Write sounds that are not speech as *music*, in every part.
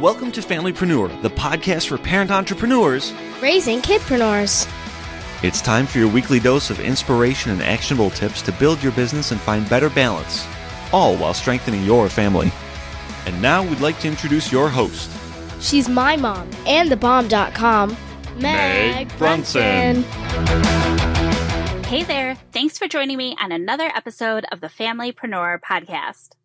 Welcome to Familypreneur, the podcast for parent entrepreneurs raising kidpreneurs. It's time for your weekly dose of inspiration and actionable tips to build your business and find better balance, all while strengthening your family. And now we'd like to introduce your host. She's my mom and thebomb.com, Meg, Meg Brunson. Hey there. Thanks for joining me on another episode of the Familypreneur podcast.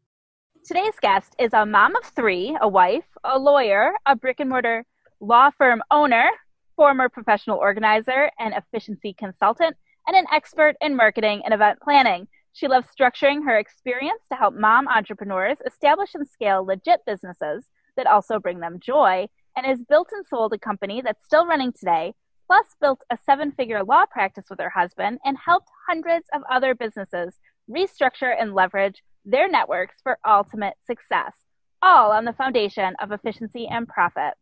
Today's guest is a mom of three, a wife, a lawyer, a brick and mortar law firm owner, former professional organizer and efficiency consultant, and an expert in marketing and event planning. She loves structuring her experience to help mom entrepreneurs establish and scale legit businesses that also bring them joy, and has built and sold a company that's still running today, plus built a seven figure law practice with her husband and helped hundreds of other businesses restructure and leverage their networks for ultimate success, all on the foundation of efficiency and profit.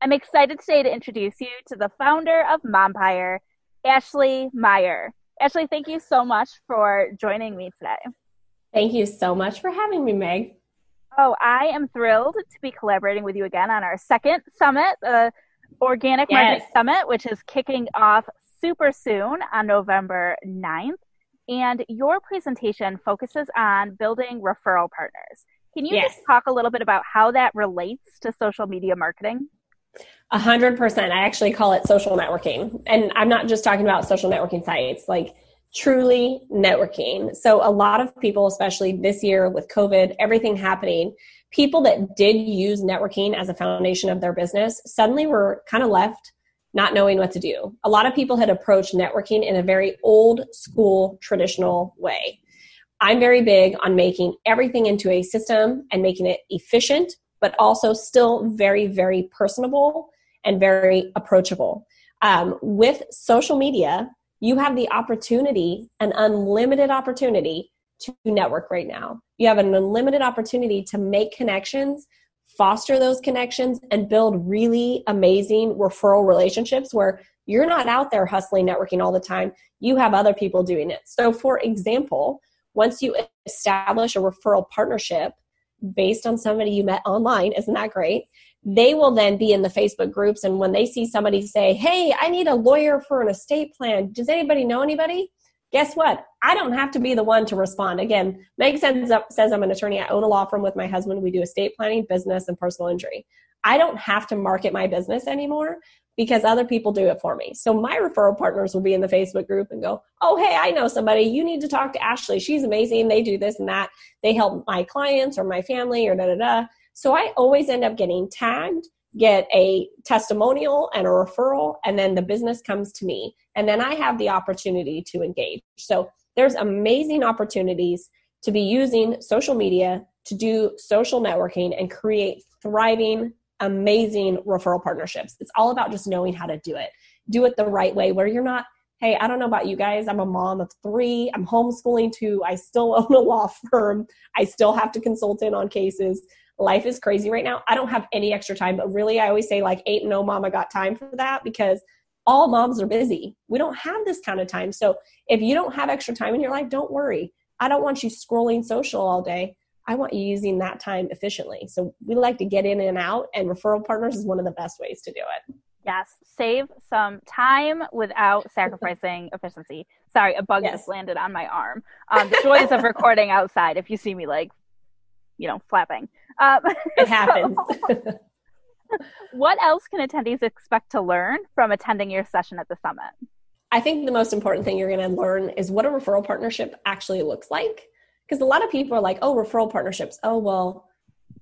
I'm excited today to introduce you to the founder of Mompire, Ashley Meyer. Ashley, thank you so much for joining me today. Thank you so much for having me, Meg. Oh, I am thrilled to be collaborating with you again on our second summit, the Organic yes. Marketing Summit, which is kicking off super soon on November 9th and your presentation focuses on building referral partners. Can you yes. just talk a little bit about how that relates to social media marketing? A hundred percent. I actually call it social networking. And I'm not just talking about social networking sites, like truly networking. So a lot of people, especially this year with COVID, everything happening, people that did use networking as a foundation of their business suddenly were kind of left not knowing what to do. A lot of people had approached networking in a very old school, traditional way. I'm very big on making everything into a system and making it efficient, but also still very, very personable and very approachable. Um, with social media, you have the opportunity, an unlimited opportunity to network right now. You have an unlimited opportunity to make connections foster those connections and build really amazing referral relationships where you're not out there hustling networking all the time. You have other people doing it. So for example once you establish a referral partnership based on somebody you met online isn't that great? They will then be in the facebook groups and when they see somebody say hey i need a lawyer for an estate plan. Does anybody know anybody guess what? I don't have to be the one to respond. Again, Meg says, says I'm an attorney. I own a law firm with my husband. We do estate planning, business, and personal injury. I don't have to market my business anymore because other people do it for me. So my referral partners will be in the Facebook group and go, Oh, hey, I know somebody. You need to talk to Ashley. She's amazing. They do this and that. They help my clients or my family or da da da. So I always end up getting tagged get a testimonial and a referral, and then the business comes to me. And then I have the opportunity to engage. So there's amazing opportunities to be using social media to do social networking and create thriving, amazing referral partnerships. It's all about just knowing how to do it. Do it the right way where you're not hey, I don't know about you guys. I'm a mom of three. I'm homeschooling too. I still *laughs* own a law firm. I still have to consult in on cases life is crazy right now. I don't have any extra time, but really, I always say, like, ain't no mom, I got time for that because all moms are busy. We don't have this kind of time. So if you don't have extra time in your life, don't worry. I don't want you scrolling social all day. I want you using that time efficiently. So we like to get in and out, and referral partners is one of the best ways to do it. Yes, save some time without sacrificing *laughs* efficiency. Sorry, a bug yes. just landed on my arm. Um, the joys of recording outside. If you see me like, you know, flapping. Um, *laughs* it happens. So, *laughs* *laughs* what else can attendees expect to learn from attending your session at the summit? I think the most important thing you're going to learn is what a referral partnership actually looks like. Because a lot of people are like, "Oh, referral partnerships. Oh, well,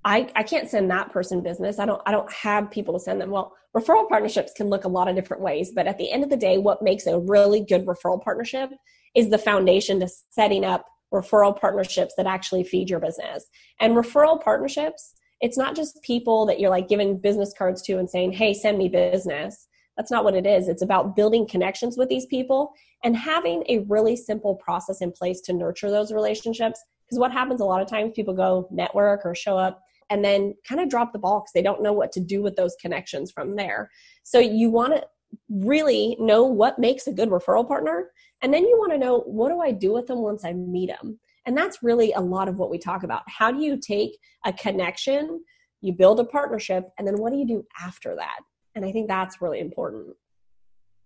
I, I can't send that person business. I don't I don't have people to send them. Well, referral partnerships can look a lot of different ways, but at the end of the day, what makes a really good referral partnership is the foundation to setting up referral partnerships that actually feed your business. And referral partnerships it's not just people that you're like giving business cards to and saying, hey, send me business. That's not what it is. It's about building connections with these people and having a really simple process in place to nurture those relationships. Because what happens a lot of times, people go network or show up and then kind of drop the ball because they don't know what to do with those connections from there. So you want to really know what makes a good referral partner. And then you want to know what do I do with them once I meet them? And that's really a lot of what we talk about. How do you take a connection, you build a partnership, and then what do you do after that? And I think that's really important.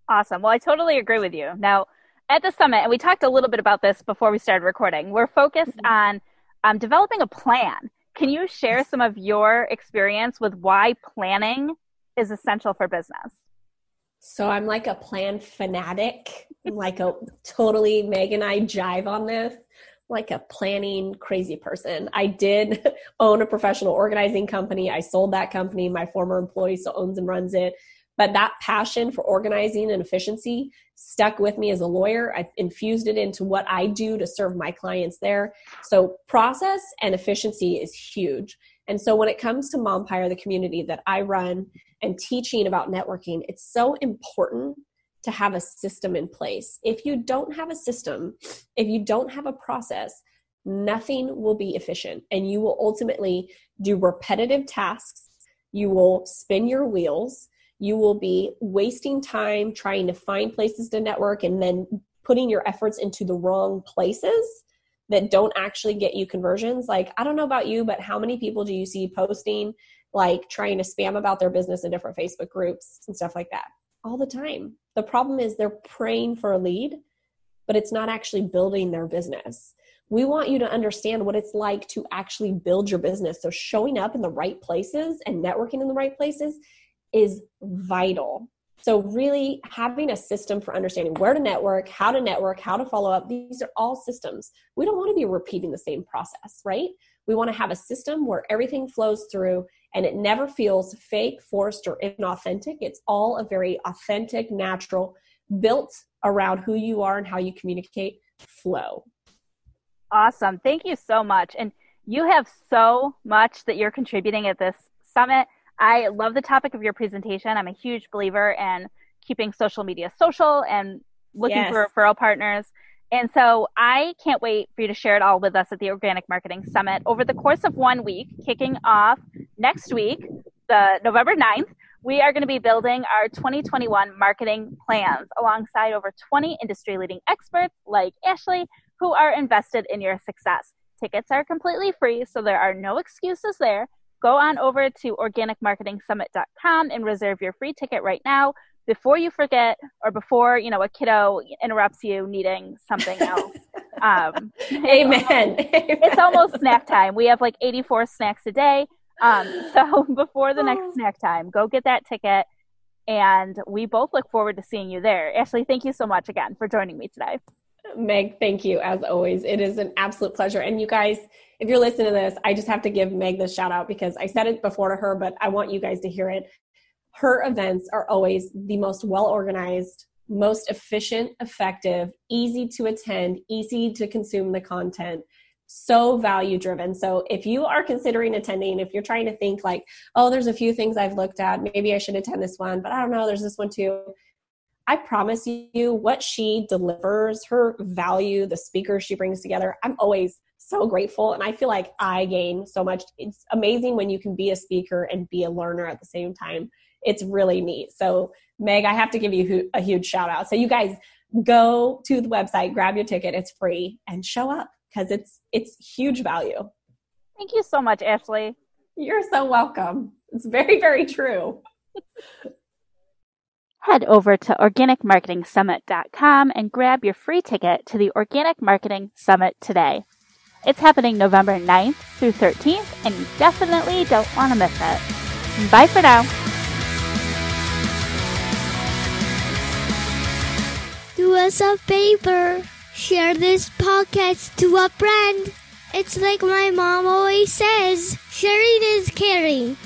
Awesome. Well, I totally agree with you. Now, at the summit, and we talked a little bit about this before we started recording, we're focused mm-hmm. on um, developing a plan. Can you share some of your experience with why planning is essential for business? So I'm like a plan fanatic, like a totally Meg and I jive on this, like a planning crazy person. I did *laughs* own a professional organizing company. I sold that company. My former employee still owns and runs it. But that passion for organizing and efficiency stuck with me as a lawyer. I infused it into what I do to serve my clients there. So, process and efficiency is huge. And so, when it comes to Mompire, the community that I run and teaching about networking, it's so important to have a system in place. If you don't have a system, if you don't have a process, nothing will be efficient and you will ultimately do repetitive tasks. You will spin your wheels you will be wasting time trying to find places to network and then putting your efforts into the wrong places that don't actually get you conversions. Like, I don't know about you, but how many people do you see posting, like trying to spam about their business in different Facebook groups and stuff like that? All the time. The problem is they're praying for a lead, but it's not actually building their business. We want you to understand what it's like to actually build your business. So, showing up in the right places and networking in the right places is vital. So, really having a system for understanding where to network, how to network, how to follow up, these are all systems. We don't want to be repeating the same process, right? We want to have a system where everything flows through and it never feels fake, forced, or inauthentic. It's all a very authentic, natural, built around who you are and how you communicate flow. Awesome. Thank you so much. And you have so much that you're contributing at this summit. I love the topic of your presentation. I'm a huge believer in keeping social media social and looking yes. for referral partners. And so I can't wait for you to share it all with us at the Organic Marketing Summit over the course of one week, kicking off next week, the November 9th. We are going to be building our 2021 marketing plans alongside over 20 industry leading experts like Ashley who are invested in your success. Tickets are completely free, so there are no excuses there go on over to organicmarketingsummit.com and reserve your free ticket right now before you forget or before you know a kiddo interrupts you needing something else. *laughs* Um, *laughs* Amen. it's almost snack time. We have like 84 snacks a day. Um, so *laughs* before the next snack time go get that ticket and we both look forward to seeing you there. Ashley thank you so much again for joining me today meg thank you as always it is an absolute pleasure and you guys if you're listening to this, I just have to give Meg this shout out because I said it before to her, but I want you guys to hear it. Her events are always the most well organized, most efficient, effective, easy to attend, easy to consume the content, so value driven. So if you are considering attending, if you're trying to think like, oh, there's a few things I've looked at, maybe I should attend this one, but I don't know, there's this one too. I promise you, what she delivers, her value, the speakers she brings together, I'm always so grateful and I feel like I gain so much. It's amazing when you can be a speaker and be a learner at the same time. It's really neat. So, Meg, I have to give you a huge shout out. So, you guys go to the website, grab your ticket, it's free, and show up because it's it's huge value. Thank you so much, Ashley. You're so welcome. It's very, very true. *laughs* Head over to organicmarketingsummit.com and grab your free ticket to the Organic Marketing Summit today. It's happening November 9th through 13th, and you definitely don't want to miss it. Bye for now. Do us a favor. Share this podcast to a friend. It's like my mom always says sharing is caring.